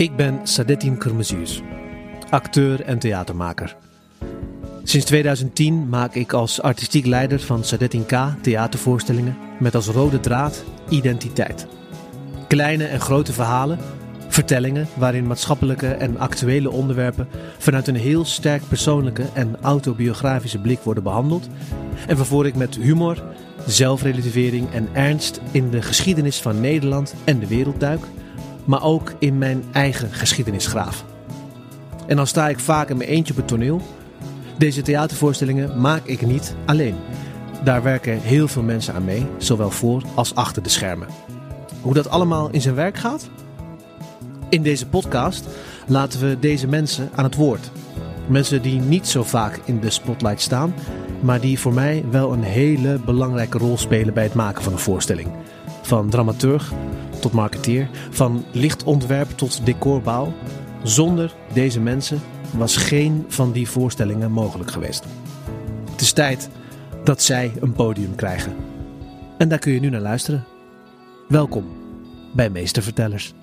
Ik ben Sadettin Kırmızıyüz, acteur en theatermaker. Sinds 2010 maak ik als artistiek leider van Sadettin K theatervoorstellingen met als rode draad identiteit. Kleine en grote verhalen, vertellingen waarin maatschappelijke en actuele onderwerpen vanuit een heel sterk persoonlijke en autobiografische blik worden behandeld en waarvoor ik met humor, zelfrelativering en ernst in de geschiedenis van Nederland en de wereld duik, maar ook in mijn eigen geschiedenisgraaf. En dan sta ik vaak in mijn eentje op het toneel. Deze theatervoorstellingen maak ik niet alleen. Daar werken heel veel mensen aan mee, zowel voor als achter de schermen. Hoe dat allemaal in zijn werk gaat? In deze podcast laten we deze mensen aan het woord. Mensen die niet zo vaak in de spotlight staan, maar die voor mij wel een hele belangrijke rol spelen bij het maken van een voorstelling. Van dramaturg tot marketeer, van lichtontwerp tot decorbouw. Zonder deze mensen was geen van die voorstellingen mogelijk geweest. Het is tijd dat zij een podium krijgen. En daar kun je nu naar luisteren. Welkom bij Meestervertellers.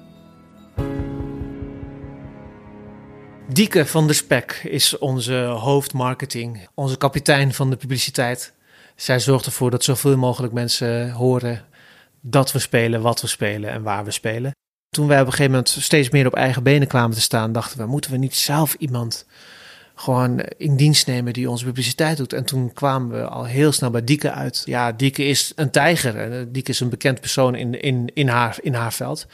Dieke van der Spek is onze hoofdmarketing, onze kapitein van de publiciteit. Zij zorgt ervoor dat zoveel mogelijk mensen horen dat we spelen, wat we spelen en waar we spelen. Toen wij op een gegeven moment steeds meer op eigen benen kwamen te staan, dachten we: moeten we niet zelf iemand gewoon in dienst nemen die onze publiciteit doet? En toen kwamen we al heel snel bij Dieke uit. Ja, Dieke is een tijger. Dieke is een bekend persoon in, in, in, haar, in haar veld.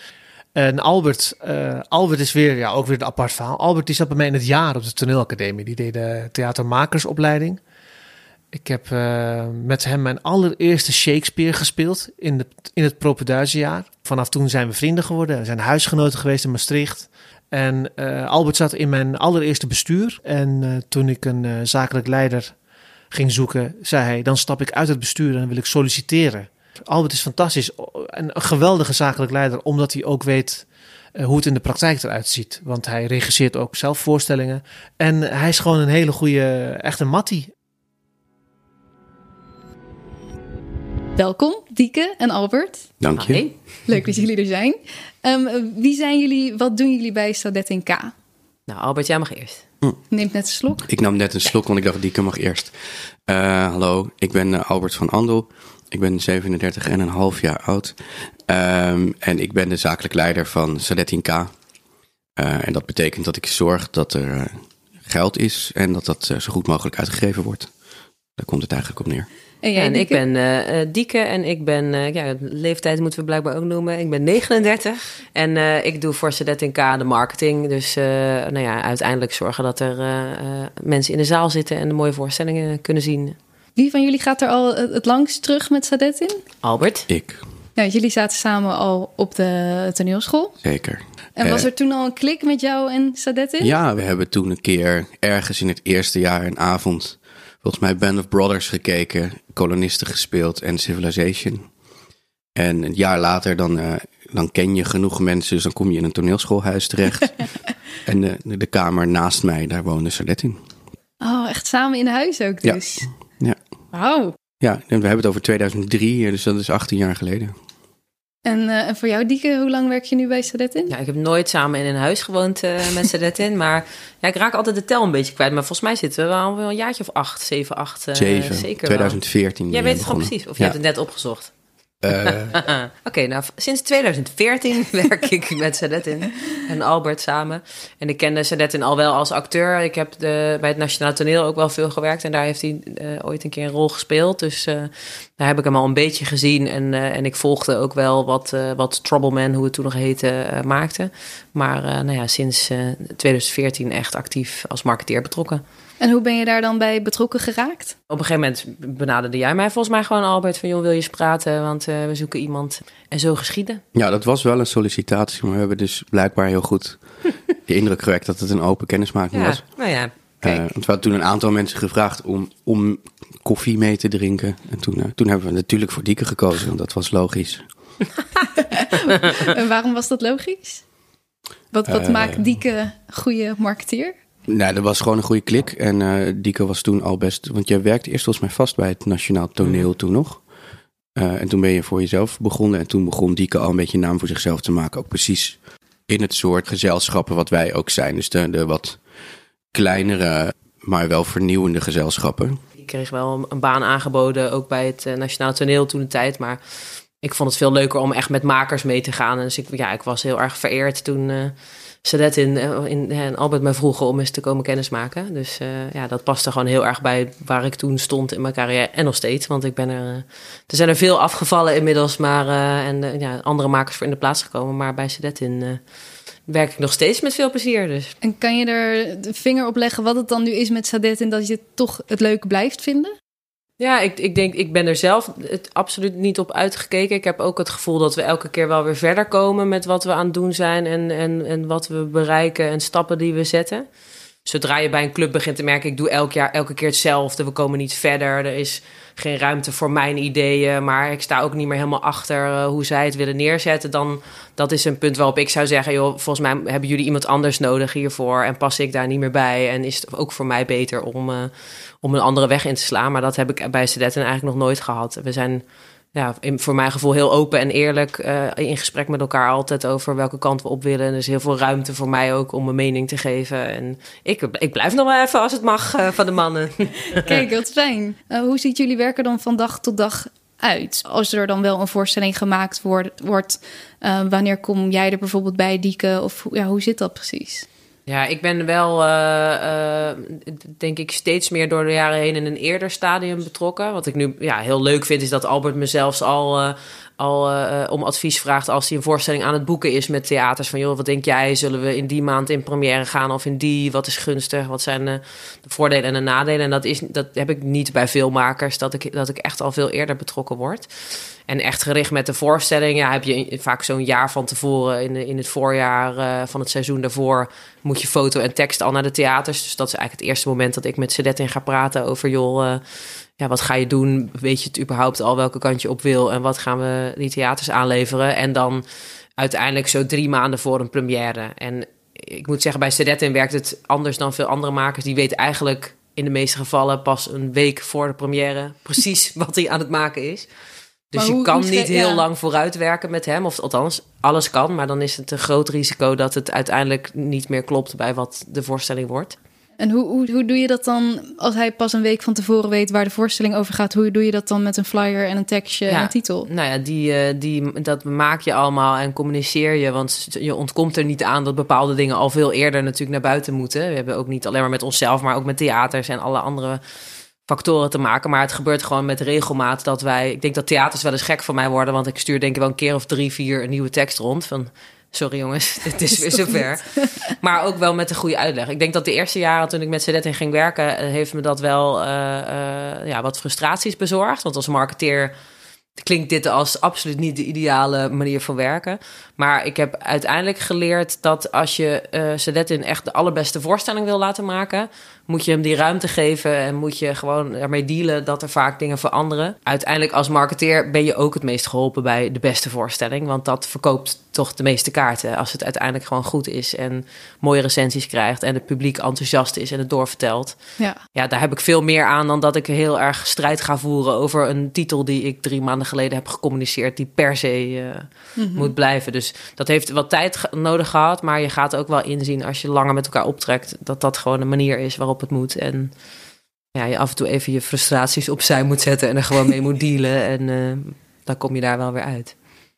En Albert, uh, Albert is weer, ja, ook weer een apart verhaal. Albert die zat bij mij in het jaar op de toneelacademie. Die deed de theatermakersopleiding. Ik heb uh, met hem mijn allereerste Shakespeare gespeeld in, de, in het propeduizenjaar. Vanaf toen zijn we vrienden geworden. We zijn huisgenoten geweest in Maastricht. En uh, Albert zat in mijn allereerste bestuur. En toen ik een zakelijk leider ging zoeken, zei hij: Dan stap ik uit het bestuur en wil ik solliciteren. Albert is fantastisch. Een geweldige zakelijk leider, omdat hij ook weet hoe het in de praktijk eruit ziet. Want hij regisseert ook zelf voorstellingen. En hij is gewoon een hele goede, echte mattie. Welkom, Dieke en Albert. Dank je. Hi. Leuk dat jullie er zijn. Um, wie zijn jullie, wat doen jullie bij Sadet K? Nou, Albert, jij mag eerst. Hm. Neemt net een slok. Ik nam net een slok, want ik dacht, Dieke mag eerst. Uh, hallo, ik ben uh, Albert van Andel. Ik ben 37 en een half jaar oud. Um, en ik ben de zakelijk leider van Sadet K. Uh, en dat betekent dat ik zorg dat er geld is en dat dat zo goed mogelijk uitgegeven wordt. Daar komt het eigenlijk op neer. En, jij, en ik ben uh, Dieke en ik ben, uh, ja, leeftijd moeten we blijkbaar ook noemen. Ik ben 39 en uh, ik doe voor Sadet in K de marketing. Dus nou ja, uiteindelijk zorgen dat er mensen in de zaal zitten en de mooie voorstellingen kunnen zien. Wie van jullie gaat er al het langst terug met Sadet in? Albert. Ik. Ja, jullie zaten samen al op de toneelschool. Zeker. En was er toen al een klik met jou en Sadet in? Ja, we hebben toen een keer ergens in het eerste jaar een avond volgens mij Band of Brothers gekeken, kolonisten gespeeld en Civilization. En een jaar later dan, uh, dan ken je genoeg mensen, dus dan kom je in een toneelschoolhuis terecht. en de, de, kamer naast mij, daar woonde Salet in. Oh, echt samen in huis ook dus? Ja. ja. Wauw. Ja, en we hebben het over 2003, dus dat is 18 jaar geleden. En, uh, en, voor jou, Dieke, hoe lang werk je nu bij Sadetin? Ja, ik heb nooit samen in een huis gewoond uh, met Sadetin. maar ja, ik raak altijd de tel een beetje kwijt. Maar volgens mij zitten we al wel een jaartje of acht, zeven, acht. Uh, zeven, zeker 2014. Jij weet het gewoon precies, of ja. je hebt het net opgezocht? Oké, okay, nou sinds 2014 werk ik met Sadetin en Albert samen. En ik kende Sadetin al wel als acteur. Ik heb de, bij het Nationaal Toneel ook wel veel gewerkt. En daar heeft hij uh, ooit een keer een rol gespeeld. Dus uh, daar heb ik hem al een beetje gezien. En, uh, en ik volgde ook wel wat, wat Troubleman, hoe het toen nog heette, maakte. Maar nou ja, sinds 2014 echt actief als marketeer betrokken. En hoe ben je daar dan bij betrokken geraakt? Op een gegeven moment benaderde jij mij volgens mij gewoon, Albert, van joh, wil je eens praten? Want uh, we zoeken iemand. En zo geschieden. Ja, dat was wel een sollicitatie, maar we hebben dus blijkbaar heel goed de indruk gewekt dat het een open kennismaking ja, was. Nou ja, uh, want we hadden toen een aantal mensen gevraagd om, om koffie mee te drinken. En toen, uh, toen hebben we natuurlijk voor Dieke gekozen, want dat was logisch. en waarom was dat logisch? Wat, wat maakt Dieke goede marketeer? Nou, dat was gewoon een goede klik. En uh, Dieke was toen al best... Want jij werkte eerst volgens mij vast bij het Nationaal Toneel mm. toen nog. Uh, en toen ben je voor jezelf begonnen. En toen begon Dieke al een beetje naam voor zichzelf te maken. Ook precies in het soort gezelschappen wat wij ook zijn. Dus de, de wat kleinere, maar wel vernieuwende gezelschappen. Ik kreeg wel een baan aangeboden, ook bij het uh, Nationaal Toneel toen de tijd. Maar ik vond het veel leuker om echt met makers mee te gaan. En dus ik, ja, ik was heel erg vereerd toen Sadet in, in, en Albert me vroegen om eens te komen kennismaken. Dus uh, ja, dat paste gewoon heel erg bij waar ik toen stond in mijn carrière. En nog steeds, want ik ben er... er zijn er veel afgevallen inmiddels, maar... en ja, andere makers voor in de plaats gekomen. Maar bij Sadet in werk ik nog steeds met veel plezier. Dus. En kan je er de vinger op leggen wat het dan nu is met Sadet en dat je het toch het leuk blijft vinden? Ja, ik, ik denk, ik ben er zelf het absoluut niet op uitgekeken. Ik heb ook het gevoel dat we elke keer wel weer verder komen met wat we aan het doen zijn en, en, en wat we bereiken en stappen die we zetten. Zodra je bij een club begint te merken, ik doe elk jaar, elke keer hetzelfde, we komen niet verder. Er is geen ruimte voor mijn ideeën, maar ik sta ook niet meer helemaal achter uh, hoe zij het willen neerzetten. Dan dat is een punt waarop ik zou zeggen, joh, volgens mij hebben jullie iemand anders nodig hiervoor en pas ik daar niet meer bij. En is het ook voor mij beter om, uh, om een andere weg in te slaan. Maar dat heb ik bij Sedetten eigenlijk nog nooit gehad. We zijn ja, voor mijn gevoel heel open en eerlijk uh, in gesprek met elkaar altijd over welke kant we op willen. En er is heel veel ruimte voor mij ook om mijn mening te geven. En ik, ik blijf nog wel even als het mag uh, van de mannen. Kijk, wat fijn. Uh, hoe ziet jullie werken dan van dag tot dag uit? Als er dan wel een voorstelling gemaakt wordt, wordt wanneer kom jij er bijvoorbeeld bij, Dieke? Of ja, hoe zit dat precies? Ja, ik ben wel, uh, uh, denk ik, steeds meer door de jaren heen in een eerder stadium betrokken. Wat ik nu ja, heel leuk vind, is dat Albert me zelfs al, uh, al om advies vraagt als hij een voorstelling aan het boeken is met theaters. Van joh, wat denk jij? Zullen we in die maand in première gaan of in die? Wat is gunstig? Wat zijn de voordelen en de nadelen? En dat, is, dat heb ik niet bij veel makers, dat ik, dat ik echt al veel eerder betrokken word. En echt gericht met de voorstelling, ja, heb je vaak zo'n jaar van tevoren in, in het voorjaar uh, van het seizoen daarvoor moet je foto en tekst al naar de theaters. Dus dat is eigenlijk het eerste moment dat ik met Sedet ga praten over joh, uh, ja, wat ga je doen? Weet je het überhaupt al welke kant je op wil en wat gaan we die theaters aanleveren? En dan uiteindelijk zo drie maanden voor een première. En ik moet zeggen, bij Sedetin werkt het anders dan veel andere makers. Die weten eigenlijk in de meeste gevallen pas een week voor de première precies wat hij aan het maken is. Dus je kan niet heel ja. lang vooruit werken met hem. Of althans, alles kan. Maar dan is het een groot risico dat het uiteindelijk niet meer klopt bij wat de voorstelling wordt. En hoe, hoe, hoe doe je dat dan als hij pas een week van tevoren weet waar de voorstelling over gaat? Hoe doe je dat dan met een flyer en een tekstje en een titel? Nou ja, die, die, dat maak je allemaal en communiceer je. Want je ontkomt er niet aan dat bepaalde dingen al veel eerder natuurlijk naar buiten moeten. We hebben ook niet alleen maar met onszelf, maar ook met theaters en alle andere factoren te maken. Maar het gebeurt gewoon met regelmaat dat wij... Ik denk dat theaters wel eens gek voor mij worden. Want ik stuur denk ik wel een keer of drie, vier een nieuwe tekst rond. Van, sorry jongens, dit is weer zover. maar ook wel met een goede uitleg. Ik denk dat de eerste jaren toen ik met Cedet ging werken... Eh, heeft me dat wel uh, uh, ja, wat frustraties bezorgd. Want als marketeer klinkt dit als absoluut niet de ideale manier van werken. Maar ik heb uiteindelijk geleerd dat als je uh, in echt de allerbeste voorstelling wil laten maken, moet je hem die ruimte geven en moet je gewoon ermee dealen dat er vaak dingen veranderen. Uiteindelijk als marketeer ben je ook het meest geholpen bij de beste voorstelling, want dat verkoopt toch de meeste kaarten als het uiteindelijk gewoon goed is en mooie recensies krijgt en het publiek enthousiast is en het doorvertelt. Ja. ja, daar heb ik veel meer aan dan dat ik heel erg strijd ga voeren over een titel die ik drie maanden geleden heb gecommuniceerd, die per se uh, mm-hmm. moet blijven. Dus dat heeft wat tijd nodig gehad, maar je gaat ook wel inzien als je langer met elkaar optrekt, dat dat gewoon een manier is waarop het moet. En ja, je af en toe even je frustraties opzij moet zetten en er gewoon mee moet dealen. En uh, dan kom je daar wel weer uit.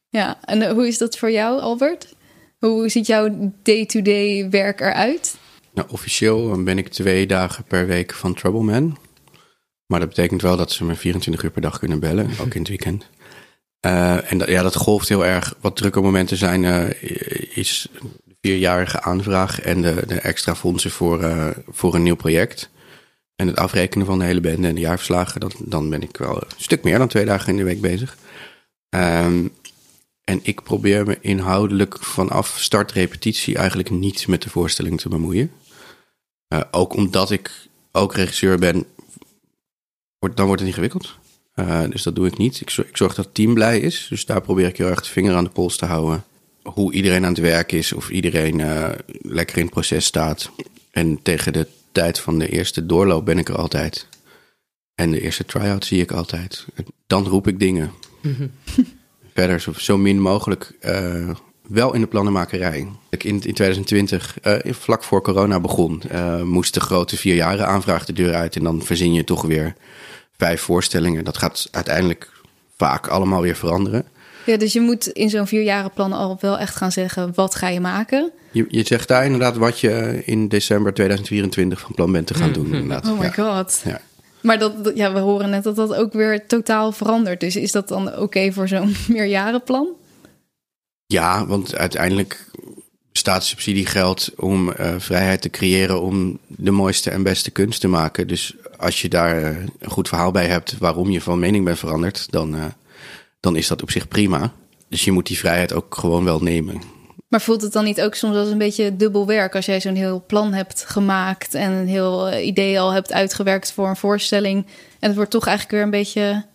Ja, en uh, hoe is dat voor jou, Albert? Hoe ziet jouw day-to-day -day werk eruit? Nou, officieel ben ik twee dagen per week van Troubleman. Maar dat betekent wel dat ze me 24 uur per dag kunnen bellen, ook in het weekend. Uh, en dat, ja, dat golft heel erg. Wat drukke momenten zijn, uh, is vierjarige aanvraag en de, de extra fondsen voor, uh, voor een nieuw project. En het afrekenen van de hele bende en de jaarverslagen. Dan, dan ben ik wel een stuk meer dan twee dagen in de week bezig. Um, en ik probeer me inhoudelijk vanaf startrepetitie eigenlijk niet met de voorstelling te bemoeien. ook omdat ik ook regisseur ben, dan wordt het ingewikkeld. Uh, dus dat doe ik niet. Ik ik zorg, dat het team blij is. Dus daar probeer ik heel erg de vinger aan de pols te houden. Hoe iedereen aan het werk is, of iedereen uh, lekker in het proces staat. En tegen de tijd van de eerste doorloop ben ik er altijd. En de eerste try-out zie ik altijd. Dan roep ik dingen. Verder zo, zo min mogelijk uh, wel in de plannenmakerij. In, in 2020, uh, vlak voor corona begon, uh, moest de grote vierjaren aanvraag de deur uit. En dan verzin je toch weer vijf voorstellingen. Dat gaat uiteindelijk vaak allemaal weer veranderen. Ja, dus je moet in zo'n vierjarenplan al wel echt gaan zeggen, wat ga je maken? Je, je zegt daar inderdaad wat je in december 2024 van plan bent te gaan doen. Inderdaad. Oh my god. Ja. Maar dat, ja, we horen net dat dat ook weer totaal verandert. Dus is dat dan oké voor zo'n meerjarenplan? Ja, want uiteindelijk bestaat subsidiegeld om uh, vrijheid te creëren om de mooiste en beste kunst te maken. Dus als je daar uh, een goed verhaal bij hebt waarom je van mening bent veranderd, dan, uh, dan is dat op zich prima. Dus je moet die vrijheid ook gewoon wel nemen. Maar voelt het dan niet ook soms als een beetje dubbel werk als jij zo'n heel plan hebt gemaakt en een heel idee al hebt uitgewerkt voor een voorstelling en het wordt toch eigenlijk weer een beetje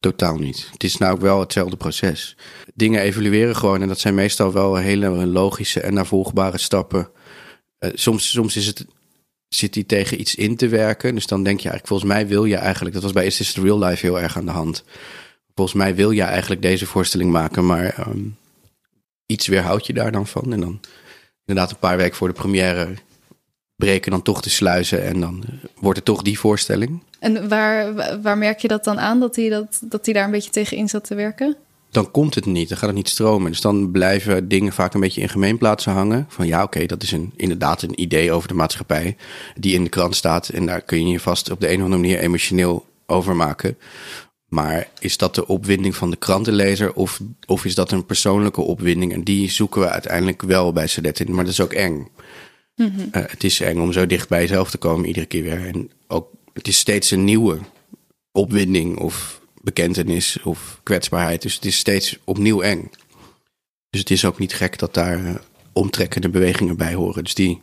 Totaal niet. Het is nou ook wel hetzelfde proces. Dingen evalueren gewoon en dat zijn meestal wel hele logische en navolgbare stappen. Uh, soms, soms is het, zit hij tegen iets in te werken. Dus dan denk je eigenlijk, volgens mij wil je eigenlijk, dat was bij Is This Real Life heel erg aan de hand. Volgens mij wil je eigenlijk deze voorstelling maken, maar um, iets weerhoud je daar dan van. En dan inderdaad een paar weken voor de première breken dan toch de sluizen en dan wordt het toch die voorstelling. En waar, waar merk je dat dan aan, dat hij, dat, dat hij daar een beetje tegen in zat te werken? Dan komt het niet, dan gaat het niet stromen. Dus dan blijven dingen vaak een beetje in gemeenplaatsen hangen. Van ja, oké, dat is een, inderdaad een idee over de maatschappij die in de krant staat. En daar kun je je vast op de een of andere manier emotioneel over maken. Maar is dat de opwinding van de krantenlezer of, of is dat een persoonlijke opwinding? En die zoeken we uiteindelijk wel bij Sadet maar dat is ook eng. Mm -hmm. uh, het is eng om zo dicht bij jezelf te komen iedere keer weer. En ook het is steeds een nieuwe opwinding of bekentenis of kwetsbaarheid. Dus het is steeds opnieuw eng. Dus het is ook niet gek dat daar uh, omtrekkende bewegingen bij horen. Dus die,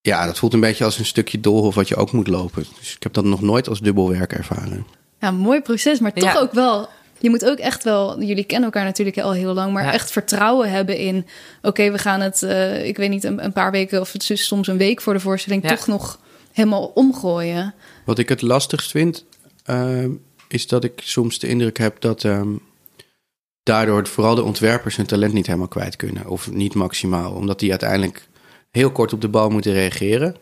ja, dat voelt een beetje als een stukje doolhof wat je ook moet lopen. Dus ik heb dat nog nooit als dubbelwerk ervaren. Ja, mooi proces, maar toch ja. ook wel. Je moet ook echt wel, jullie kennen elkaar natuurlijk al heel lang, maar ja. echt vertrouwen hebben in, oké, okay, we gaan het, uh, ik weet niet, een, een, paar weken of het is soms een week voor de voorstelling, ja. toch nog helemaal omgooien. Wat ik het lastigst vind, uh, is dat ik soms de indruk heb dat um, daardoor vooral de ontwerpers hun talent niet helemaal kwijt kunnen. Of niet maximaal. Omdat die uiteindelijk heel kort op de bal moeten reageren.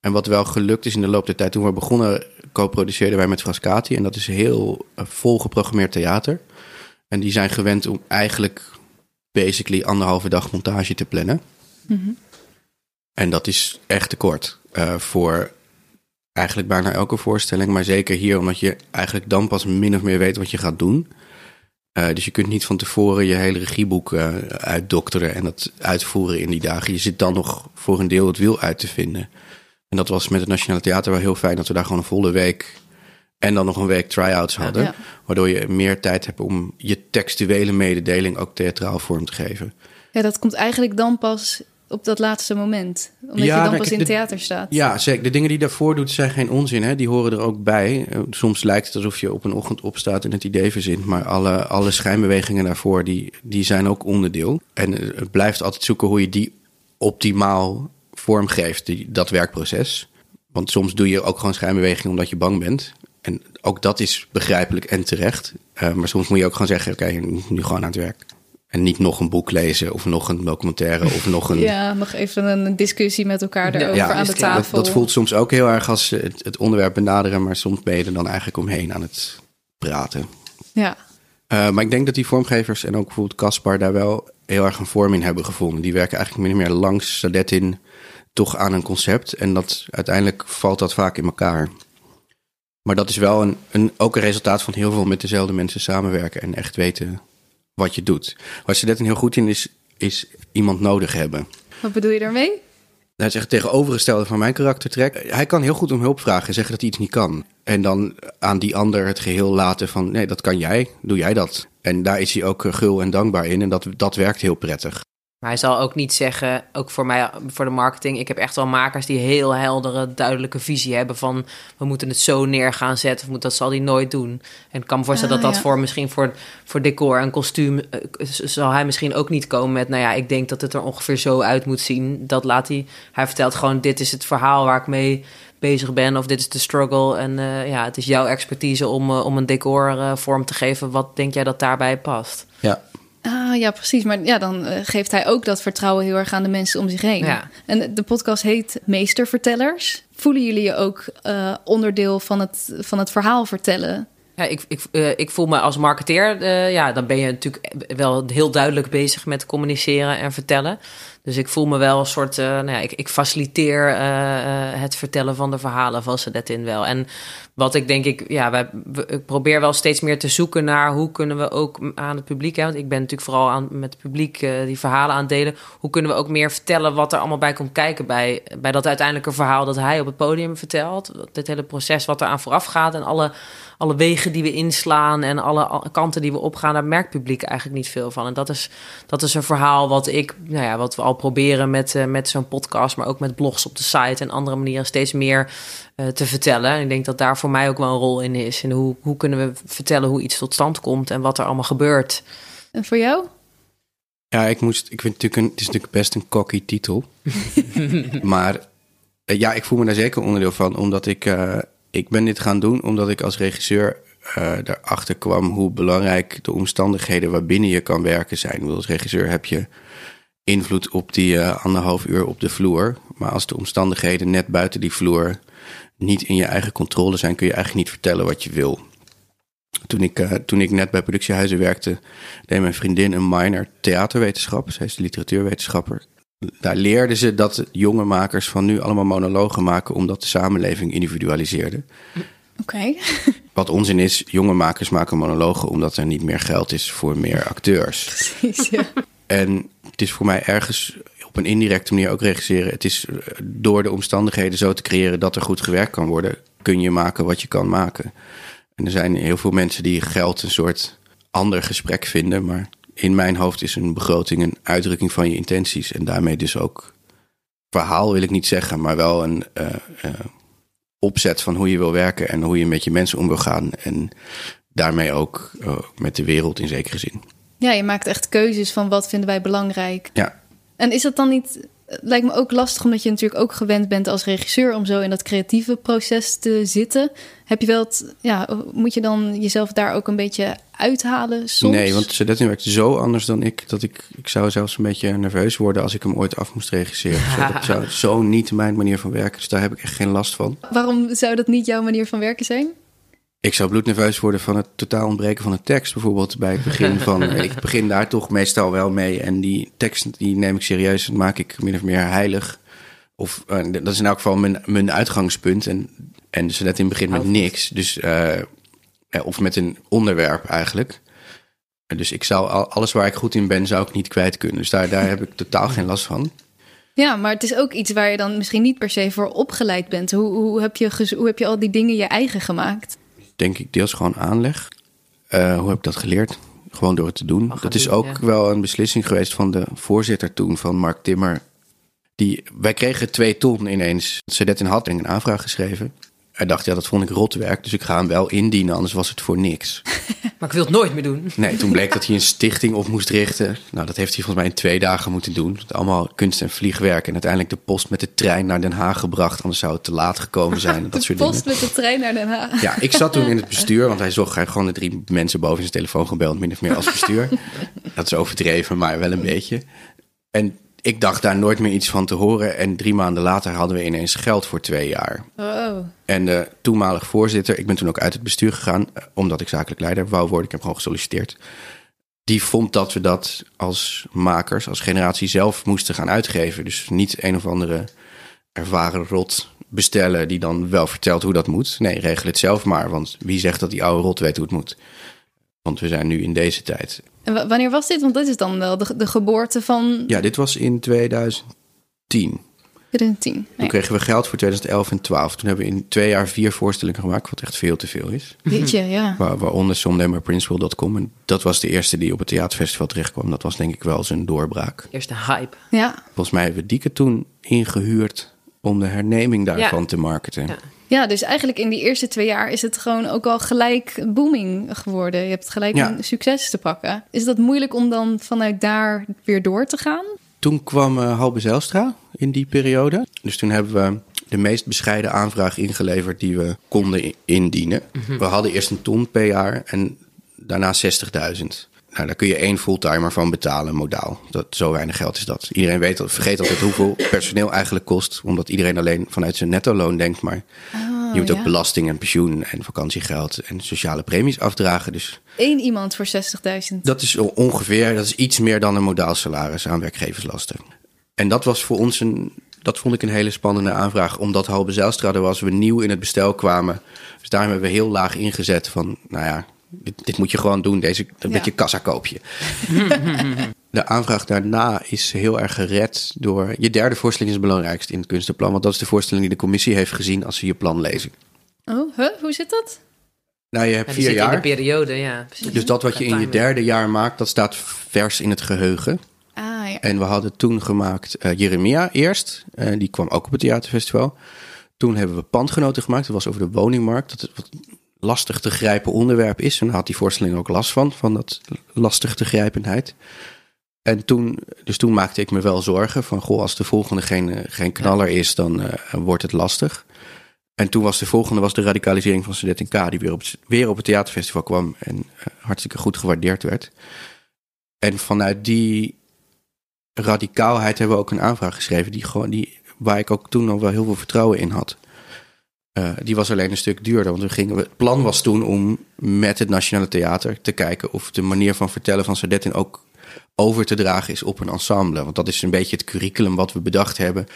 En wat wel gelukt is in de loop der tijd. Toen we begonnen, co-produceerden wij met Frascati. En dat is heel uh, vol geprogrammeerd theater. En die zijn gewend om eigenlijk basically anderhalve dag montage te plannen. Mm -hmm. En dat is echt te kort uh, voor eigenlijk bijna elke voorstelling. Maar zeker hier, omdat je eigenlijk dan pas min of meer weet wat je gaat doen. Uh, dus je kunt niet van tevoren je hele regieboek uh, uitdokteren en dat uitvoeren in die dagen. Je zit dan nog voor een deel het wiel uit te vinden. En dat was met het Nationale Theater wel heel fijn dat we daar gewoon een volle week en dan nog een week try-outs hadden. Ja, ja. Waardoor je meer tijd hebt om je textuele mededeling ook theatraal vorm te geven. Ja, dat komt eigenlijk dan pas op dat laatste moment. Omdat ja, je dan pas in theater staat. Ja, zeker. De dingen die je daarvoor doet zijn geen onzin. Hè? Die horen er ook bij. Soms lijkt het alsof je op een ochtend opstaat en het idee verzint. Maar alle, alle schijnbewegingen daarvoor, die, die zijn ook onderdeel. En het blijft altijd zoeken hoe je die optimaal vormgeeft, die, dat werkproces. Want soms doe je ook gewoon schijnbewegingen omdat je bang bent. En ook dat is begrijpelijk en terecht. Uh, maar soms moet je ook gewoon zeggen, oké, okay, nu gewoon aan het werk. En niet nog een boek lezen of nog een documentaire of nog een... Ja, nog even een discussie met elkaar erover ja, aan de tafel. Dat, dat, voelt soms ook heel erg als het, het, onderwerp benaderen, maar soms ben je er dan eigenlijk omheen aan het praten. Ja. Uh, maar ik denk dat die vormgevers en ook bijvoorbeeld Caspar daar wel heel erg een vorm in hebben gevonden. Die werken eigenlijk min of meer langs Sadetin toch aan een concept. En dat uiteindelijk valt dat vaak in elkaar. Maar dat is wel een, een, ook een resultaat van heel veel met dezelfde mensen samenwerken en echt weten wat je doet. Waar ze net heel goed in is, is iemand nodig hebben. Wat bedoel je daarmee? Hij zegt tegenovergestelde van mijn karaktertrek. Hij kan heel goed om hulp vragen en zeggen dat hij iets niet kan. En dan aan die ander het geheel laten van nee, dat kan jij, doe jij dat. En daar is hij ook gul en dankbaar in en dat, dat werkt heel prettig. Maar hij zal ook niet zeggen, ook voor mij, voor de marketing, ik heb echt wel makers die heel heldere, duidelijke visie hebben van we moeten het zo neer gaan zetten. Of dat zal hij nooit doen. En ik kan me voorstellen ah, dat dat ja. voor misschien voor, voor decor en kostuum uh, zal hij misschien ook niet komen met, nou ja, ik denk dat het er ongeveer zo uit moet zien. Dat laat hij. Hij vertelt gewoon, dit is het verhaal waar ik mee bezig ben of dit is de struggle. En uh, ja, het is jouw expertise om, uh, om een decor vorm te geven. Wat denk jij dat daarbij past? Ja, Ah ja, precies. Maar ja, dan eh, geeft hij ook dat vertrouwen heel erg aan de mensen om zich heen. Ja. En de podcast heet Meestervertellers. Voelen jullie je ook eh, onderdeel van het, van het verhaal vertellen? Ja, ik, ik, eh, ik voel me als marketeer, ja, dan ben je natuurlijk wel heel duidelijk bezig met communiceren en vertellen. Dus ik voel me wel een soort, eh, nou ja, ik, ik faciliteer eh, eh, het vertellen van de verhalen van Sadetin wel. En wat ik denk ik, ja, wij, ik probeer wel steeds meer te zoeken naar hoe kunnen we ook aan het publiek, hè, want ik ben natuurlijk vooral aan, met het publiek die verhalen aan het delen. Hoe kunnen we ook meer vertellen wat er allemaal bij komt kijken bij, bij dat uiteindelijke verhaal dat hij op het podium vertelt. Dit hele proces wat eraan vooraf gaat en alle alle wegen die we inslaan en alle kanten die we opgaan, daar merkt publiek eigenlijk niet veel van. En dat is, dat is een verhaal wat ik, nou ja, wat we al proberen met, eh, met zo'n podcast, maar ook met blogs op de site en andere manieren steeds meer eh, te vertellen. En ik denk dat daar voor mij ook wel een rol in is. En hoe, hoe kunnen we vertellen hoe iets tot stand komt en wat er allemaal gebeurt. En voor jou? Ja, ik moest. Ik vind het natuurlijk een, het is natuurlijk best een cocky titel. maar eh, ja, ik voel me daar zeker onderdeel van, omdat ik. eh, ik ben dit gaan doen omdat ik als regisseur eh daarachter kwam hoe belangrijk de omstandigheden waarbinnen je kan werken zijn. Ik bedoel, Als regisseur heb je invloed op die eh, anderhalf uur op de vloer. Maar als de omstandigheden net buiten die vloer niet in je eigen controle zijn, kun je eigenlijk niet vertellen wat je wil. Toen ik, eh, toen ik net bij productiehuizen werkte, deed mijn vriendin een minor theaterwetenschap. Zij is literatuurwetenschapper. Daar leerden ze dat jonge makers van nu allemaal monologen maken, omdat de samenleving individualiseerde. Oké. Wat onzin is, jonge makers maken monologen omdat er niet meer geld is voor meer acteurs. Precies, ja. En het is voor mij ergens op een indirecte manier ook regisseren. Het is eh, door de omstandigheden zo te creëren dat er goed gewerkt kan worden, kun je maken wat je kan maken. En er zijn heel veel mensen die geld een soort ander gesprek vinden. Maar in mijn hoofd is een begroting een uitdrukking van je intenties. En daarmee dus ook verhaal wil ik niet zeggen, maar wel een eh, eh, opzet van hoe je wil werken en hoe je met je mensen om wil gaan. En daarmee ook met de wereld in zekere zin. Ja, je maakt echt keuzes van wat vinden wij belangrijk. Ja, En is dat dan niet... Het lijkt me ook lastig omdat je natuurlijk ook gewend bent als regisseur... om zo in dat creatieve proces te zitten. Heb je wel het... Ja, moet je dan jezelf daar ook een beetje uithalen soms? Nee, want Sadetin werkt zo anders dan ik... dat ik, ik zou zelfs een beetje nerveus worden... als ik hem ooit af moest regisseren. Dat zou zo niet mijn manier van werken. Dus daar heb ik echt geen last van. Waarom zou dat niet jouw manier van werken zijn? Ik zou bloednerveus worden van het totaal ontbreken van een tekst. Bijvoorbeeld bij het begin van... ik begin daar toch meestal wel mee. En die tekst die neem ik serieus en maak ik min of meer heilig. Of eh, dat is in elk geval mijn, mijn uitgangspunt. En, en Sadetin begint met niks. Dus, eh, eh, of met een onderwerp eigenlijk. En Dus ik zou al- alles waar ik goed in ben, zou ik niet kwijt kunnen. Dus daar, daar heb ik totaal geen last van. Ja, maar het is ook iets waar je dan misschien niet per se voor opgeleid bent. Hoe, hoe, heb, je hoe heb je al die dingen je eigen gemaakt? Denk ik deels gewoon aanleg. Eh, hoe heb ik dat geleerd? Gewoon door het te doen. Dat is doen, ook ja. wel een beslissing geweest van de voorzitter toen, van Mark Timmer. Die, wij kregen twee ton ineens. Sadet had een aanvraag geschreven. Hij dacht, ja, dat vond ik rotwerk, dus ik ga hem wel indienen, anders was het voor niks. Maar ik wil het nooit meer doen. Nee, toen bleek dat hij een stichting op moest richten. Nou, dat heeft hij volgens mij in twee dagen moeten doen. Allemaal kunst- en vliegwerk. En uiteindelijk de post met de trein naar Den Haag gebracht. Anders zou het te laat gekomen zijn. en Dat de soort post dingen. met de trein naar Den Haag. Ja, ik zat toen in het bestuur, want hij zocht hij gewoon de drie mensen boven zijn telefoon gebeld, min of meer als bestuur. Dat is overdreven, maar wel een beetje. En ik dacht daar nooit meer iets van te horen. En drie maanden later hadden we ineens geld voor twee jaar. Oh, En de toenmalig voorzitter, ik ben toen ook uit het bestuur gegaan, eh, omdat ik zakelijk leider wou worden. Ik heb gewoon gesolliciteerd. Die vond dat we dat als makers, als generatie zelf moesten gaan uitgeven. Dus niet een of andere ervaren rot bestellen die dan wel vertelt hoe dat moet. Nee, regel het zelf maar, want wie zegt dat die oude rot weet hoe het moet? Want we zijn nu in deze tijd. En wanneer was dit? Want dit is dan wel de, de geboorte van Ja, dit was in 2010. 2010. Toen kregen we geld voor 2011 en 12. Toen hebben we in twee jaar vier voorstellingen gemaakt, wat echt veel te veel is. weet je, ja. Waar, waaronder. En dat was de eerste die op het theaterfestival terechtkwam. Dat was denk ik wel zijn doorbraak. Eerst de hype. Ja, Volgens mij hebben we Dieke toen ingehuurd om de herneming daarvan Ja. te marketen. Ja. ja, dus eigenlijk in die eerste twee jaar is het gewoon ook al gelijk booming geworden. Je hebt gelijk Ja. een succes te pakken. Is dat moeilijk om dan vanuit daar weer door te gaan? Toen kwam eh Halbe Zijlstra in die periode. Dus toen hebben we de meest bescheiden aanvraag ingeleverd die we konden indienen. We hadden eerst een ton per jaar en daarna 60.000. nou, daar kun je één fulltimer van betalen, modaal. Dat, zo weinig geld is dat. Iedereen weet, vergeet altijd hoeveel personeel eigenlijk kost. Omdat iedereen alleen vanuit zijn netto loon denkt. Maar Oh, je moet ook ja. belasting en pensioen en vakantiegeld en sociale premies afdragen. Dus Eén iemand voor 60.000. dat is ongeveer, dat is iets meer dan een modaal salaris aan werkgeverslasten. En dat was voor ons een, dat vond ik een hele spannende aanvraag. Omdat Halbe Zijlstra er was, we nieuw in het bestel kwamen. Dus daarom hebben we heel laag ingezet van, nou ja, dit, dit moet je gewoon doen. Deze, een Ja. beetje kassa koop je. De aanvraag daarna is heel erg gered door... Je derde voorstelling is het belangrijkste in het kunstenplan. Want dat is de voorstelling die de commissie heeft gezien als ze je plan lezen. Oh, huh? hoe zit dat? Nou, je hebt Ja, vier jaar. in de periode, ja. precies. Dus dat wat je in je derde jaar maakt, dat staat vers in het geheugen. Ah ja. En we hadden toen gemaakt eh, Jeremia eerst. Eh, die kwam ook op het theaterfestival. Toen hebben we Pandgenoten gemaakt. Dat was over de woningmarkt. Dat het wat lastig te grijpen onderwerp is. En had die voorstelling ook last van. Van dat lastig te grijpenheid. En toen, dus toen maakte ik me wel zorgen van... Goh, als de volgende geen, eh, geen knaller is, dan eh, wordt het lastig. En toen was de volgende was de radicalisering van Sudet in K... die weer op, weer op het theaterfestival kwam... en eh, hartstikke goed gewaardeerd werd. En vanuit die radicaalheid hebben we ook een aanvraag geschreven... Die gewoon, die, waar ik ook toen nog wel heel veel vertrouwen in had. Eh, die was alleen een stuk duurder. Want we gingen, het plan was toen om met het Nationale Theater te kijken... of de manier van vertellen van Sadetin ook over te dragen is op een ensemble. Want dat is een beetje het curriculum wat we bedacht hebben.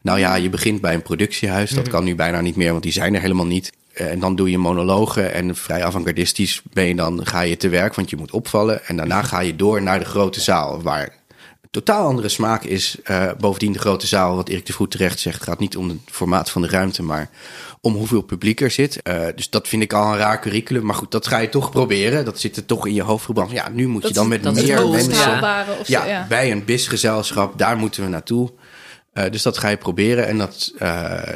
Nou ja, je begint bij een productiehuis. Dat kan nu bijna niet meer, want die zijn er helemaal niet. En dan doe je monologen en vrij avant-gardistisch ben je dan, ga je te werk, want je moet opvallen. En daarna ga je door naar de grote zaal, waar totaal andere smaak is. Eh, bovendien de grote zaal, wat Erik de Vroet terecht zegt, gaat niet om het formaat van de ruimte, maar om hoeveel publiek er zit. Eh, dus dat vind ik al een raar curriculum. Maar goed, dat ga je toch proberen. Dat zit er toch in je hoofd gebrand. Ja, nu moet je dan met meer mensen... ja. Haalbare of zo, Ja, ja. bij een BIS-gezelschap, daar moeten we naartoe. Eh, dus dat ga je proberen. En dat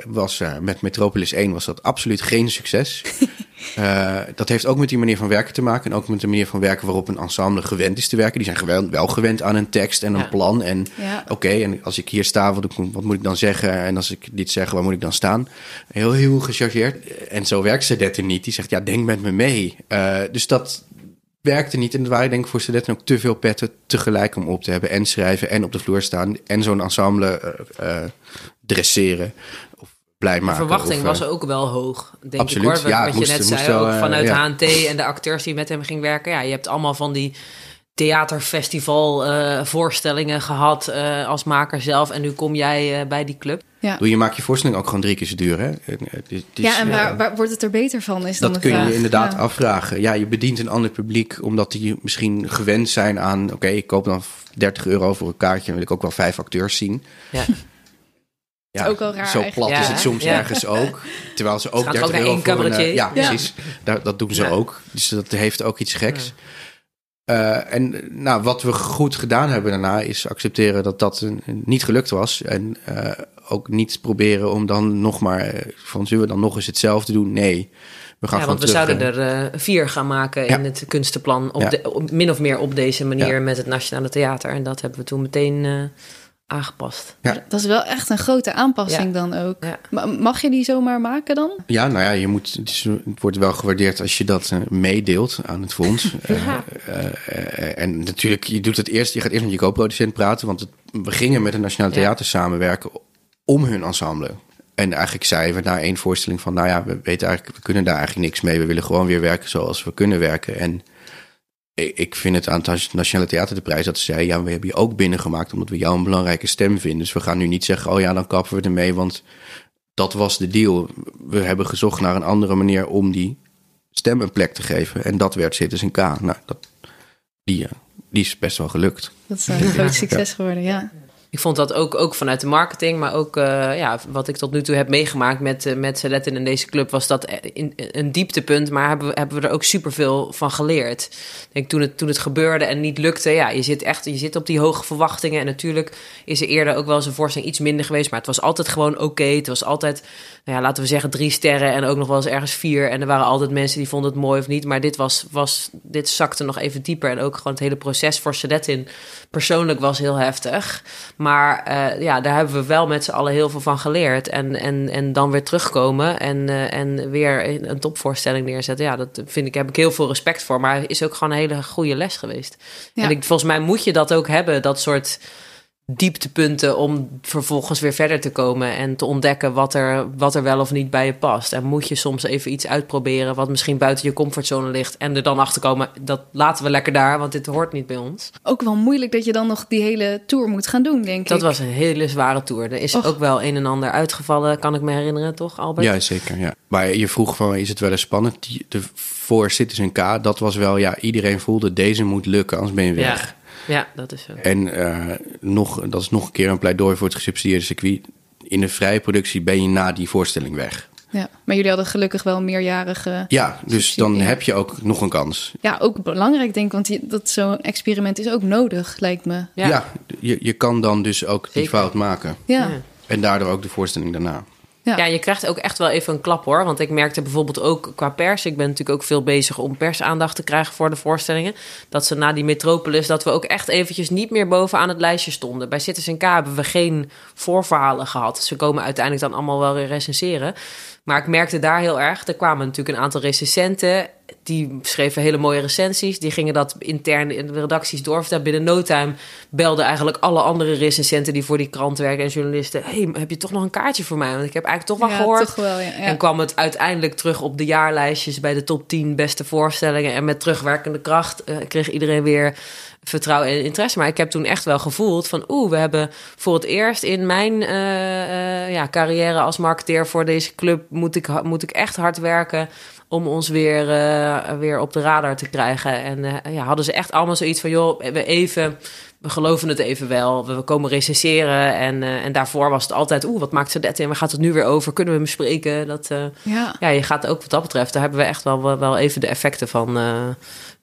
was met Metropolis 1 was dat absoluut geen succes. Eh, dat heeft ook met die manier van werken te maken. En ook met de manier van werken waarop een ensemble gewend is te werken. Die zijn wel gewend aan een tekst en een Ja. plan. En Ja. oké, en als ik hier sta, wat, moet ik dan zeggen? En als ik dit zeg, waar moet ik dan staan? Heel, heel gechargeerd. En zo werkt Sadetten niet. Die zegt, ja, denk met me mee. Eh, dus dat werkte niet. En het waren denk ik voor Sadetten ook te veel petten tegelijk om op te hebben. En schrijven en op de vloer staan. En zo'n ensemble eh, dresseren. Blij De verwachting of, was eh, ook wel hoog, denk Absoluut. ik hoor. Wat, Ja, wat je net zei, wel, ook eh, vanuit ja. HNT en de acteurs die met hem ging werken. Ja, je hebt allemaal van die theaterfestival eh, voorstellingen gehad eh, als maker zelf. En nu kom jij eh, bij die club. Ja. Doe je maakt je voorstelling ook gewoon drie keer zo duur, hè? Eh, het is- ja, en waar, eh, waar wordt het er beter van? Is dan Dat de kun je inderdaad Ja. afvragen. Ja, je bedient een ander publiek omdat die misschien gewend zijn aan... oké, ik koop dan 30 euro voor een kaartje... en wil ik ook wel vijf acteurs zien. Ja. Ja, ook wel raar Zo plat Ja, is het soms ja. ergens ook. Terwijl ze ook gaan 30 ook naar euro één voor een... eh. Ja, precies. Daar, dat doen ze ook. Dus dat heeft ook iets geks. Eh, en nou, wat we goed gedaan hebben daarna is accepteren dat dat een, niet gelukt was. En eh, ook niet proberen om dan nog maar van zullen we dan nog eens hetzelfde doen? Nee. We gaan Ja, want we terug, zouden er vier gaan maken in het kunstenplan. Op Ja. de, op- min of meer op deze manier met het Nationale Theater. En dat hebben we toen meteen aangepast. Ja. Dat is wel echt een grote aanpassing Ja. dan ook. Ja. Ma- Mag je die zomaar maken dan? Ja, nou ja, je moet, het, wordt wel gewaardeerd als je dat eh, meedeelt aan het fonds. Eh, eh, en natuurlijk, je doet het eerst, je gaat eerst met je co-producent praten, want het, we gingen met het Nationaal Ja. Theater samenwerken om hun ensemble. En eigenlijk zeiden we na één voorstelling van, nou ja, we weten eigenlijk, we kunnen daar eigenlijk niks mee. We willen gewoon weer werken zoals we kunnen werken. En ik vind het aan het Nationale Theater de prijs dat ze zei, ja, we hebben je ook binnengemaakt omdat we jou een belangrijke stem vinden. Dus we gaan nu niet zeggen, oh ja, dan kappen we ermee, want dat was de deal. We hebben gezocht naar een andere manier om die stem een plek te geven. En dat werd Citizen K. Nou, dat, die, eh, die is best wel gelukt. Dat is een groot succes geworden, ja. Ik vond dat ook, ook vanuit de marketing, maar ook eh, ja, wat ik tot nu toe heb meegemaakt met, uh, met Sadetten in deze club, was dat in, een dieptepunt. Maar hebben we, hebben we er ook superveel van geleerd. Ik denk toen het, toen het gebeurde en niet lukte, ja, je zit echt je zit op die hoge verwachtingen. En natuurlijk is er eerder ook wel eens een voorstelling iets minder geweest, maar het was altijd gewoon oké. Het was altijd, nou ja, laten we zeggen, drie sterren en ook nog wel eens ergens vier. En er waren altijd mensen die vonden het mooi of niet. Maar dit, was, was, dit zakte nog even dieper. En ook gewoon het hele proces voor Sadetten persoonlijk was heel heftig. Maar uh, ja, daar hebben we wel met z'n allen heel veel van geleerd. En, en, en dan weer terugkomen en, uh, en weer een topvoorstelling neerzetten. Ja, dat vind ik, heb ik heel veel respect voor. Maar is ook gewoon een hele goede les geweest. Ja. En ik, volgens mij moet je dat ook hebben, dat soort dieptepunten om vervolgens weer verder te komen en te ontdekken wat er, wat er wel of niet bij je past. En moet je soms even iets uitproberen wat misschien buiten je comfortzone ligt en er dan achter komen, dat laten we lekker daar, want dit hoort niet bij ons. Ook wel moeilijk dat je dan nog die hele tour moet gaan doen, denk dat ik. Dat was een hele zware tour. Er is ook wel een en ander uitgevallen, kan ik me herinneren, toch Albert? Ja, zeker. Ja. Maar je vroeg van, is het wel eens spannend? De, voor Citizen K, dat was wel, ja, iedereen voelde, deze moet lukken, anders ben je weg. Ja. Ja, dat is zo. En uh, nog, dat is nog een keer een pleidooi voor het gesubsidieerde circuit. In de vrije productie ben je na die voorstelling weg. Ja, maar jullie hadden gelukkig wel een meerjarige. Ja, dus dan heb je ook nog een kans. Ja, ook belangrijk denk ik, want die, dat zo'n experiment is ook nodig, lijkt me. Ja, ja je, je kan dan dus ook die fout maken. Ja. En daardoor ook de voorstelling daarna. Ja. je krijgt ook echt wel even een klap hoor. Want ik merkte bijvoorbeeld ook qua pers. Ik ben natuurlijk ook veel bezig om persaandacht te krijgen voor de voorstellingen. Dat ze na die Metropolis, dat we ook echt eventjes niet meer bovenaan het lijstje stonden. Bij Citizen K hebben we geen voorverhalen gehad. Ze komen uiteindelijk dan allemaal wel weer recenseren. Maar ik merkte daar heel erg. Er kwamen natuurlijk een aantal recensenten. Die schreven hele mooie recensies. Die gingen dat intern in de redacties doorvertellen. Binnen no time belden eigenlijk alle andere recensenten die voor die krant werken en journalisten. hey, heb je toch nog een kaartje voor mij? Want ik heb eigenlijk toch wel gehoord. Toch wel, ja, ja. En kwam het uiteindelijk terug op de jaarlijstjes bij de top 10 beste voorstellingen. En met terugwerkende kracht uh, kreeg iedereen weer vertrouwen en interesse. Maar ik heb toen echt wel gevoeld van... oeh, we hebben voor het eerst in mijn uh, uh, ja, carrière als marketeer voor deze club... Moet ik, moet ik echt hard werken om ons weer, uh, weer op de radar te krijgen. En ja, hadden ze echt allemaal zoiets van... joh, we even... We geloven het even wel. We komen recenseren. En, en daarvoor was het altijd... oeh, wat maakt ze dat in? Waar gaat het nu weer over? Kunnen we hem spreken? Dat, ja. ja, je gaat ook wat dat betreft... daar hebben we echt wel, wel even de effecten van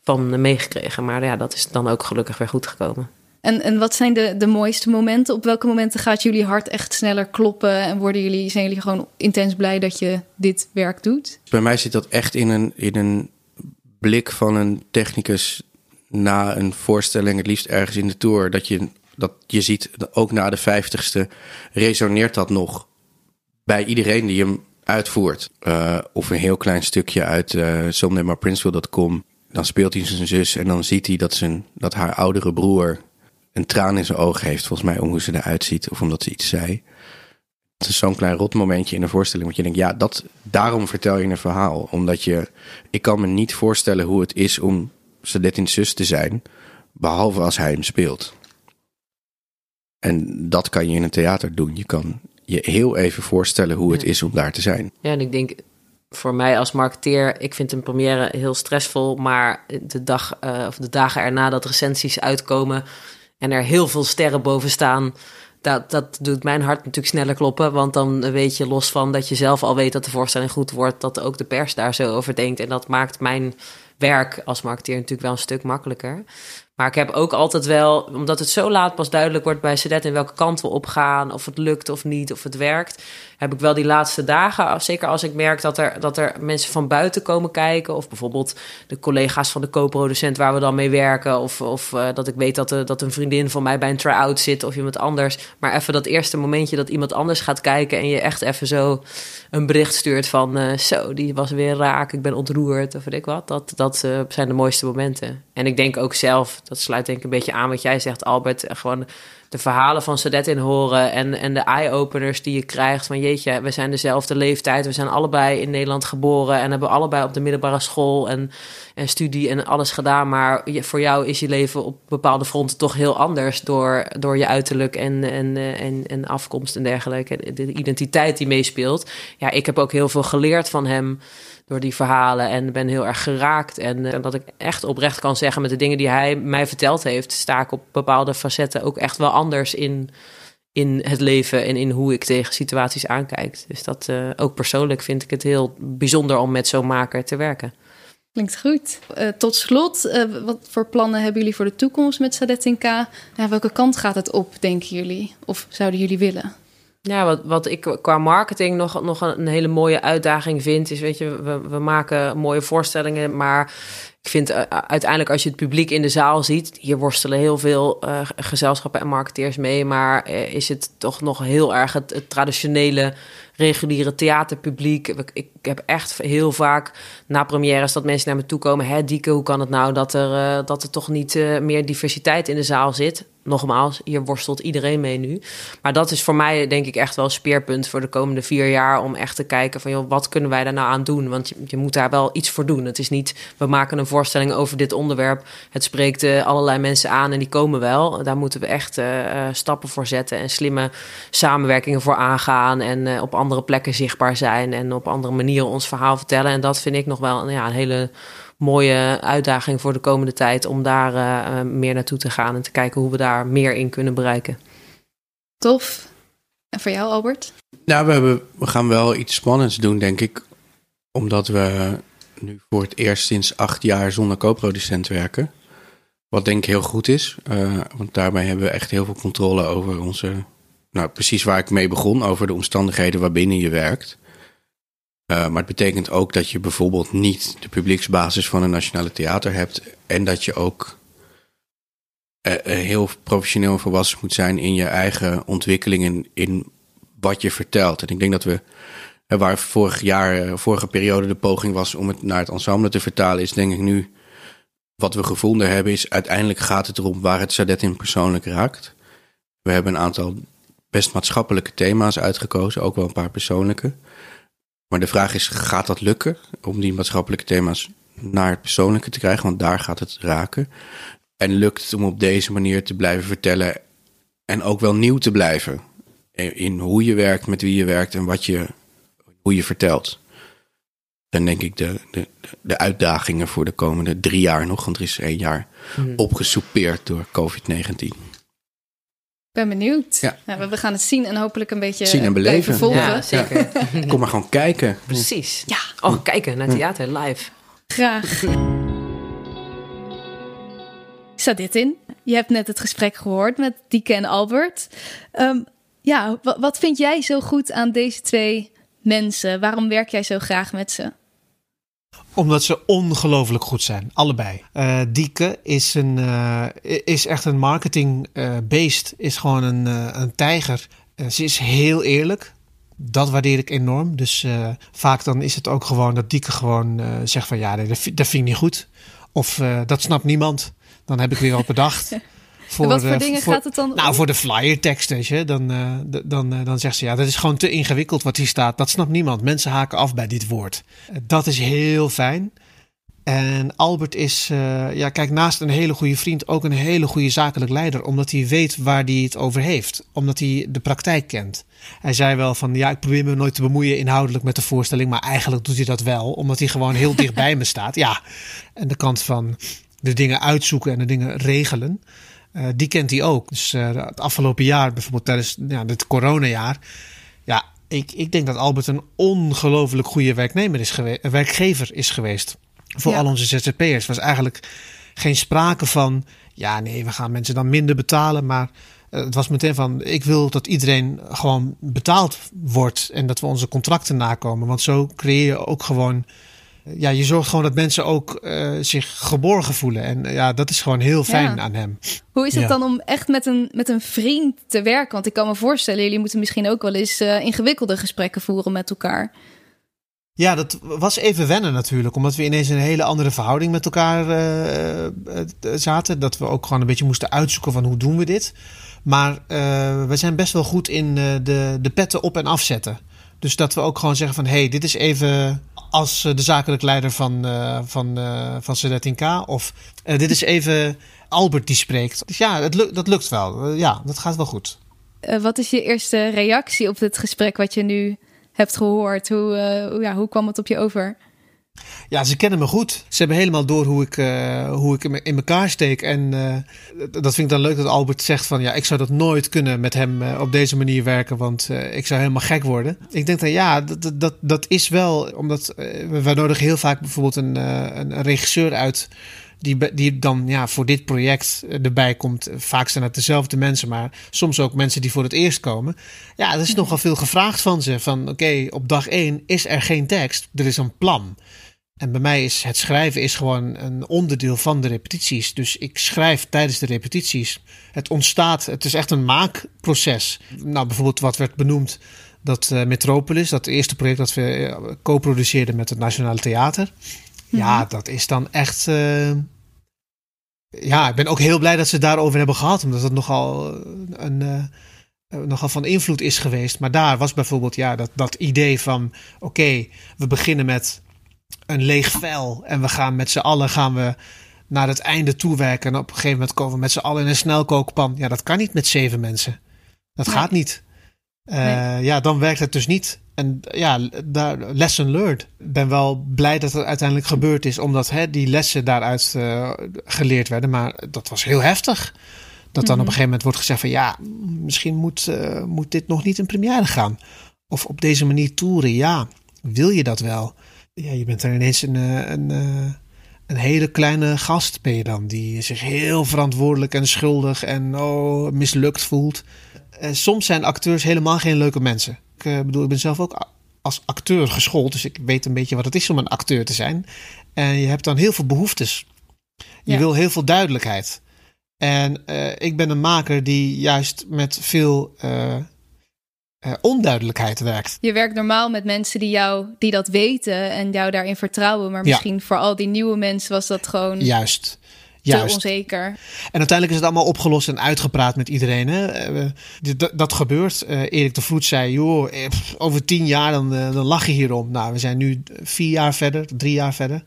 van meegekregen. Maar ja, dat is dan ook gelukkig weer goed gekomen. En, en wat zijn de, de mooiste momenten? Op welke momenten gaat jullie hart echt sneller kloppen? En worden jullie, zijn jullie gewoon intens blij dat je dit werk doet? Bij mij zit dat echt in een, in een blik van een technicus na een voorstelling, het liefst ergens in de tour. Dat je, dat je ziet, ook na de vijftigste resoneert dat nog bij iedereen die hem uitvoert. Uh, of een heel klein stukje uit uh, dan speelt hij zijn zus en dan ziet hij dat, zijn, dat haar oudere broer een traan in zijn ogen heeft, volgens mij, om hoe ze eruit ziet of omdat ze iets zei. Het is zo'n klein rot momentje in een voorstelling, want je denkt, ja, dat, daarom vertel je een verhaal. Omdat je, ik kan me niet voorstellen hoe het is om Sadettin's zus te zijn, behalve als hij hem speelt. En dat kan je in een theater doen. Je kan je heel even voorstellen hoe het is om daar te zijn. Ja, en ik denk, voor mij als marketeer, ik vind een première heel stressvol, maar de dag uh, of de dagen erna dat recensies uitkomen en er heel veel sterren boven staan, dat, dat doet mijn hart natuurlijk sneller kloppen, want dan weet je los van dat je zelf al weet dat de voorstelling goed wordt, dat ook de pers daar zo over denkt en dat maakt mijn werk als marketeer natuurlijk wel een stuk makkelijker. Maar ik heb ook altijd wel, omdat het zo laat pas duidelijk wordt bij Sedet in welke kant we opgaan, of het lukt of niet, of het werkt, heb ik wel die laatste dagen, zeker als ik merk dat er, dat er mensen van buiten komen kijken, of bijvoorbeeld de collega's van de co-producent waar we dan mee werken, of, of uh, dat ik weet dat, de, dat een vriendin van mij bij een try-out zit of iemand anders. Maar even dat eerste momentje dat iemand anders gaat kijken en je echt even zo een bericht stuurt van uh, zo, die was weer raak, ik ben ontroerd of weet ik wat. Dat, dat zijn de mooiste momenten. En ik denk ook zelf, dat sluit denk ik een beetje aan wat jij zegt, Albert, gewoon de verhalen van Sadet in horen en, en de eye-openers die je krijgt van jeetje, we zijn dezelfde leeftijd, we zijn allebei in Nederland geboren en hebben allebei op de middelbare school en, en studie en alles gedaan, maar voor jou is je leven op bepaalde fronten toch heel anders door, door je uiterlijk en, en, en, en afkomst en dergelijke, de identiteit die meespeelt. Ja, ik heb ook heel veel geleerd van hem door die verhalen en ben heel erg geraakt. En, en, dat ik echt oprecht kan zeggen met de dingen die hij mij verteld heeft, sta ik op bepaalde facetten ook echt wel anders in, in het leven en in hoe ik tegen situaties aankijk. Dus dat uh, ook persoonlijk vind ik het heel bijzonder om met zo'n maker te werken. Klinkt goed. Uh, tot slot, wat voor plannen hebben jullie voor de toekomst met Sadet in K? Ja, welke kant gaat het op, denken jullie? Of zouden jullie willen? Ja, wat, wat ik qua marketing nog, nog een hele mooie uitdaging vind, is: weet je, we, we maken mooie voorstellingen, maar ik vind uh, uiteindelijk als je het publiek in de zaal ziet, hier worstelen heel veel uh, gezelschappen en marketeers mee, maar uh, is het toch nog heel erg het traditionele reguliere theaterpubliek. Ik, heb echt heel vaak na premières dat mensen naar me toe komen. Hè, Dieke, hoe kan het nou dat er, uh, dat er toch niet uh, meer diversiteit in de zaal zit? Nogmaals, hier worstelt iedereen mee nu. Maar dat is voor mij denk ik echt wel een speerpunt voor de komende vier jaar. Om echt te kijken van, joh, wat kunnen wij daar nou aan doen? Want je, je moet daar wel iets voor doen. Het is niet, we maken een voorstelling over dit onderwerp. Het spreekt uh, allerlei mensen aan en die komen wel. Daar moeten we echt stappen voor zetten en slimme samenwerkingen voor aangaan. En op andere plekken zichtbaar zijn en op andere manieren ons verhaal vertellen. En dat vind ik nog wel ja, een hele mooie uitdaging voor de komende tijd om daar uh, meer naartoe te gaan en te kijken hoe we daar meer in kunnen bereiken. Tof. En voor jou, Albert? Nou, we, hebben, we gaan wel iets spannends doen, denk ik. Omdat we nu voor het eerst sinds acht jaar zonder co-producent werken. Wat denk ik heel goed is. Uh, want daarbij hebben we echt heel veel controle over onze nou, precies waar ik mee begon, over de omstandigheden waarbinnen je werkt. Uh, maar het betekent ook dat je bijvoorbeeld niet de publieksbasis van een nationale theater hebt. En dat je ook uh, heel professioneel volwassen moet zijn in je eigen ontwikkelingen in wat je vertelt. En ik denk dat we, waar vorig jaar, vorige periode de poging was om het naar het ensemble te vertalen, is denk ik nu wat we gevonden hebben, is uiteindelijk gaat het erom waar het Sadet in persoonlijk raakt. We hebben een aantal best maatschappelijke thema's uitgekozen, ook wel een paar persoonlijke. Maar de vraag is, gaat dat lukken om die maatschappelijke thema's naar het persoonlijke te krijgen? Want daar gaat het raken. En lukt het om op deze manier te blijven vertellen en ook wel nieuw te blijven in hoe je werkt, met wie je werkt en wat je, hoe je vertelt. Dan denk ik de, de, de uitdagingen voor de komende drie jaar nog, want er is één jaar hmm. opgesoupeerd door COVID-19 ben benieuwd. Ja. Nou, we gaan het zien en hopelijk een beetje zien en beleven. volgen. Ja, zeker. Kom maar gewoon kijken. Precies. Ja. Oh, kijken naar theater live. Graag. Zat dit in? Je hebt net het gesprek gehoord met Dieke en Albert. Um, ja, wat vind jij zo goed aan deze twee mensen? Waarom werk jij zo graag met ze? Omdat ze ongelooflijk goed zijn, allebei. Uh, Dieke is, een, uh, is echt een marketingbeest, uh, is gewoon een, een tijger. ze is heel eerlijk. Dat waardeer ik enorm. Dus vaak dan is het ook gewoon dat Dieke gewoon zegt van ja, dat, dat vind ik niet goed. Of dat snapt niemand. Dan heb ik weer wat bedacht. Voor, wat voor dingen gaat het dan? Nou, voor de flyer tekst, weet je. Dan, uh, dan, uh, dan zegt ze ja, dat is gewoon te ingewikkeld wat hier staat. Dat snapt niemand. Mensen haken af bij dit woord. Uh, dat is heel fijn. En Albert is, ja, kijk, naast een hele goede vriend ook een hele goede zakelijk leider. Omdat hij weet waar hij het over heeft. Omdat hij de praktijk kent. Hij zei wel van, ja, ik probeer me nooit te bemoeien inhoudelijk met de voorstelling. Maar eigenlijk doet hij dat wel. Omdat hij gewoon heel dicht bij me staat. Ja, en de kant van de dingen uitzoeken en de dingen regelen. Uh, die kent hij ook. Dus uh, het afgelopen jaar, bijvoorbeeld tijdens ja, het coronajaar. Ja, ik, ik denk dat Albert een ongelooflijk goede werknemer is geweest, werkgever is geweest. Voor ja. al onze ZZP'ers. was eigenlijk geen sprake van. Ja, nee, we gaan mensen dan minder betalen. Maar uh, het was meteen van: ik wil dat iedereen gewoon betaald wordt. En dat we onze contracten nakomen. Want zo creëer je ook gewoon ja, je zorgt gewoon dat mensen ook uh, zich geborgen voelen. En uh, ja, dat is gewoon heel fijn ja. aan hem. Hoe is het ja. dan om echt met een, met een vriend te werken? Want ik kan me voorstellen, jullie moeten misschien ook wel eens uh, ingewikkelde gesprekken voeren met elkaar. Ja, dat was even wennen natuurlijk. Omdat we ineens een hele andere verhouding met elkaar zaten. Dat we ook gewoon een beetje moesten uitzoeken van hoe doen we dit. Maar we zijn best wel goed in de, de petten op en afzetten. Dus dat we ook gewoon zeggen van... hé, hey, dit is even als de zakelijk leider van, uh, van, uh, van C13K. Of dit is even Albert die spreekt. Dus ja, het dat lukt wel. ja, dat gaat wel goed. wat is je eerste reactie op het gesprek wat je nu hebt gehoord? Hoe, ja, hoe kwam het op je over? Ja, ze kennen me goed. Ze hebben helemaal door hoe ik, uh, hoe ik in elkaar steek. En uh, dat vind ik dan leuk dat Albert zegt van... ja, ik zou dat nooit kunnen met hem uh, op deze manier werken... want ik zou helemaal gek worden. Ik denk dan ja, dat, dat, dat is wel... omdat we nodigen heel vaak bijvoorbeeld een, een, een regisseur uit... Die, die dan ja, voor dit project erbij komt. Vaak zijn het dezelfde mensen, maar soms ook mensen die voor het eerst komen. Ja, er is nogal veel gevraagd van ze. Van oké, okay, op dag één is er geen tekst, er is een plan. En bij mij is het schrijven is gewoon een onderdeel van de repetities. Dus ik schrijf tijdens de repetities. Het ontstaat, het is echt een maakproces. Nou, bijvoorbeeld wat werd benoemd, dat uh, Metropolis, dat eerste project dat we uh, co-produceerden met het Nationale Theater. Ja, Mhm. dat is dan echt. uh, ja, ik ben ook heel blij dat ze het daarover hebben gehad, omdat het nogal een. Uh, nogal van invloed is geweest. Maar daar was bijvoorbeeld ja, dat, dat idee van: oké, okay, we beginnen met een leeg vel en we gaan met z'n allen gaan we naar het einde toewerken. En op een gegeven moment komen we met z'n allen in een snelkookpan. Ja, dat kan niet met zeven mensen. Dat nee. gaat niet. Uh, nee. Ja, dan werkt het dus niet. En ja, daar, lesson learned. Ik ben wel blij dat het uiteindelijk gebeurd is, omdat hè, die lessen daaruit uh, geleerd werden. Maar dat was heel heftig. Dat dan mm -hmm. op een gegeven moment wordt gezegd van ja, misschien moet, uh, moet dit nog niet in première gaan. Of op deze manier toeren. Ja, wil je dat wel? Ja, je bent er ineens een, een, een, een hele kleine gast ben je dan. Die zich heel verantwoordelijk en schuldig en oh, mislukt voelt. En soms zijn acteurs helemaal geen leuke mensen. Ik uh, bedoel, ik ben zelf ook als acteur geschoold. Dus ik weet een beetje wat het is om een acteur te zijn. En je hebt dan heel veel behoeftes. Je ja. wil heel veel duidelijkheid. En uh, ik ben een maker die juist met veel uh, uh, onduidelijkheid werkt. Je werkt normaal met mensen die jou die dat weten en jou daarin vertrouwen. Maar misschien ja. voor al die nieuwe mensen was dat gewoon. Juist. Juist. Te onzeker. En uiteindelijk is het allemaal opgelost en uitgepraat met iedereen. Hè? Uh, dat, dat gebeurt. Uh, Erik de Vroet zei: joh, pff, over tien jaar dan, dan lach je hierom. Nou, we zijn nu vier jaar verder, drie jaar verder.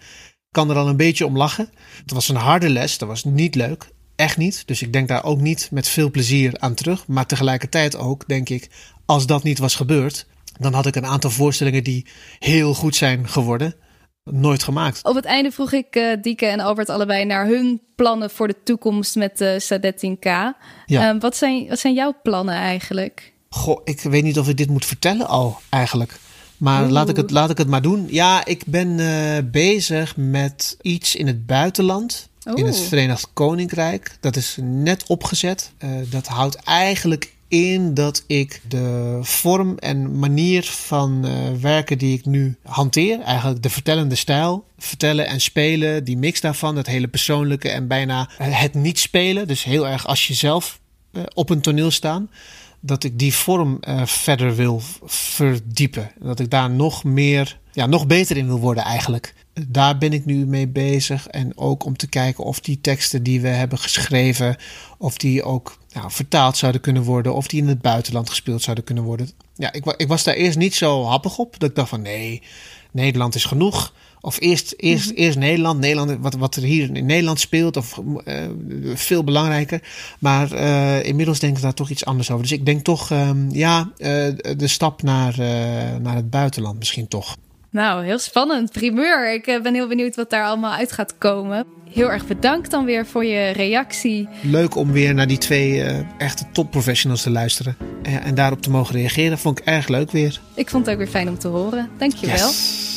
Kan er al een beetje om lachen. Het was een harde les, dat was niet leuk. Echt niet. Dus ik denk daar ook niet met veel plezier aan terug. Maar tegelijkertijd ook, denk ik, als dat niet was gebeurd, dan had ik een aantal voorstellingen die heel goed zijn geworden, nooit gemaakt. Op het einde vroeg ik uh, Dieke en Albert allebei naar hun plannen voor de toekomst met de Sadet 10K. Ja. Um, wat, zijn, wat zijn jouw plannen eigenlijk? Goh, ik weet niet of ik dit moet vertellen al eigenlijk. Maar laat ik, het, laat ik het maar doen. Ja, ik ben uh, bezig met iets in het buitenland. Oeh. In het Verenigd Koninkrijk. Dat is net opgezet. Uh, dat houdt eigenlijk in dat ik de vorm en manier van uh, werken die ik nu hanteer, eigenlijk de vertellende stijl, vertellen en spelen, die mix daarvan, het hele persoonlijke en bijna het niet spelen, dus heel erg als jezelf uh, op een toneel staan, dat ik die vorm uh, verder wil verdiepen. Dat ik daar nog meer, ja, nog beter in wil worden eigenlijk. Daar ben ik nu mee bezig. En ook om te kijken of die teksten die we hebben geschreven, of die ook nou, vertaald zouden kunnen worden, of die in het buitenland gespeeld zouden kunnen worden. Ja, ik, ik was daar eerst niet zo happig op. Dat ik dacht van nee, Nederland is genoeg. Of eerst, eerst, mm-hmm. eerst Nederland, Nederland wat, wat er hier in Nederland speelt, of uh, veel belangrijker. Maar uh, inmiddels denk ik daar toch iets anders over. Dus ik denk toch, um, ja, uh, de stap naar, naar het buitenland misschien toch. Nou, heel spannend. Primeur. Ik ben heel benieuwd wat daar allemaal uit gaat komen. Heel erg bedankt dan weer voor je reactie. Leuk om weer naar die twee uh, echte topprofessionals te luisteren. En, en, daarop te mogen reageren. Vond ik erg leuk weer. Ik vond het ook weer fijn om te horen. Dankjewel. Yes.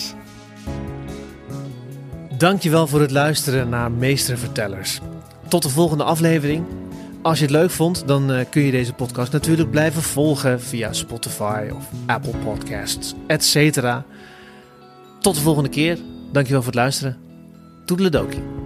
Dankjewel voor het luisteren naar Meestervertellers. Tot de volgende aflevering. Als je het leuk vond, dan uh, kun je deze podcast natuurlijk blijven volgen via Spotify of Apple Podcasts, etc. Tot de volgende keer. Dankjewel voor het luisteren. Toedeledokie.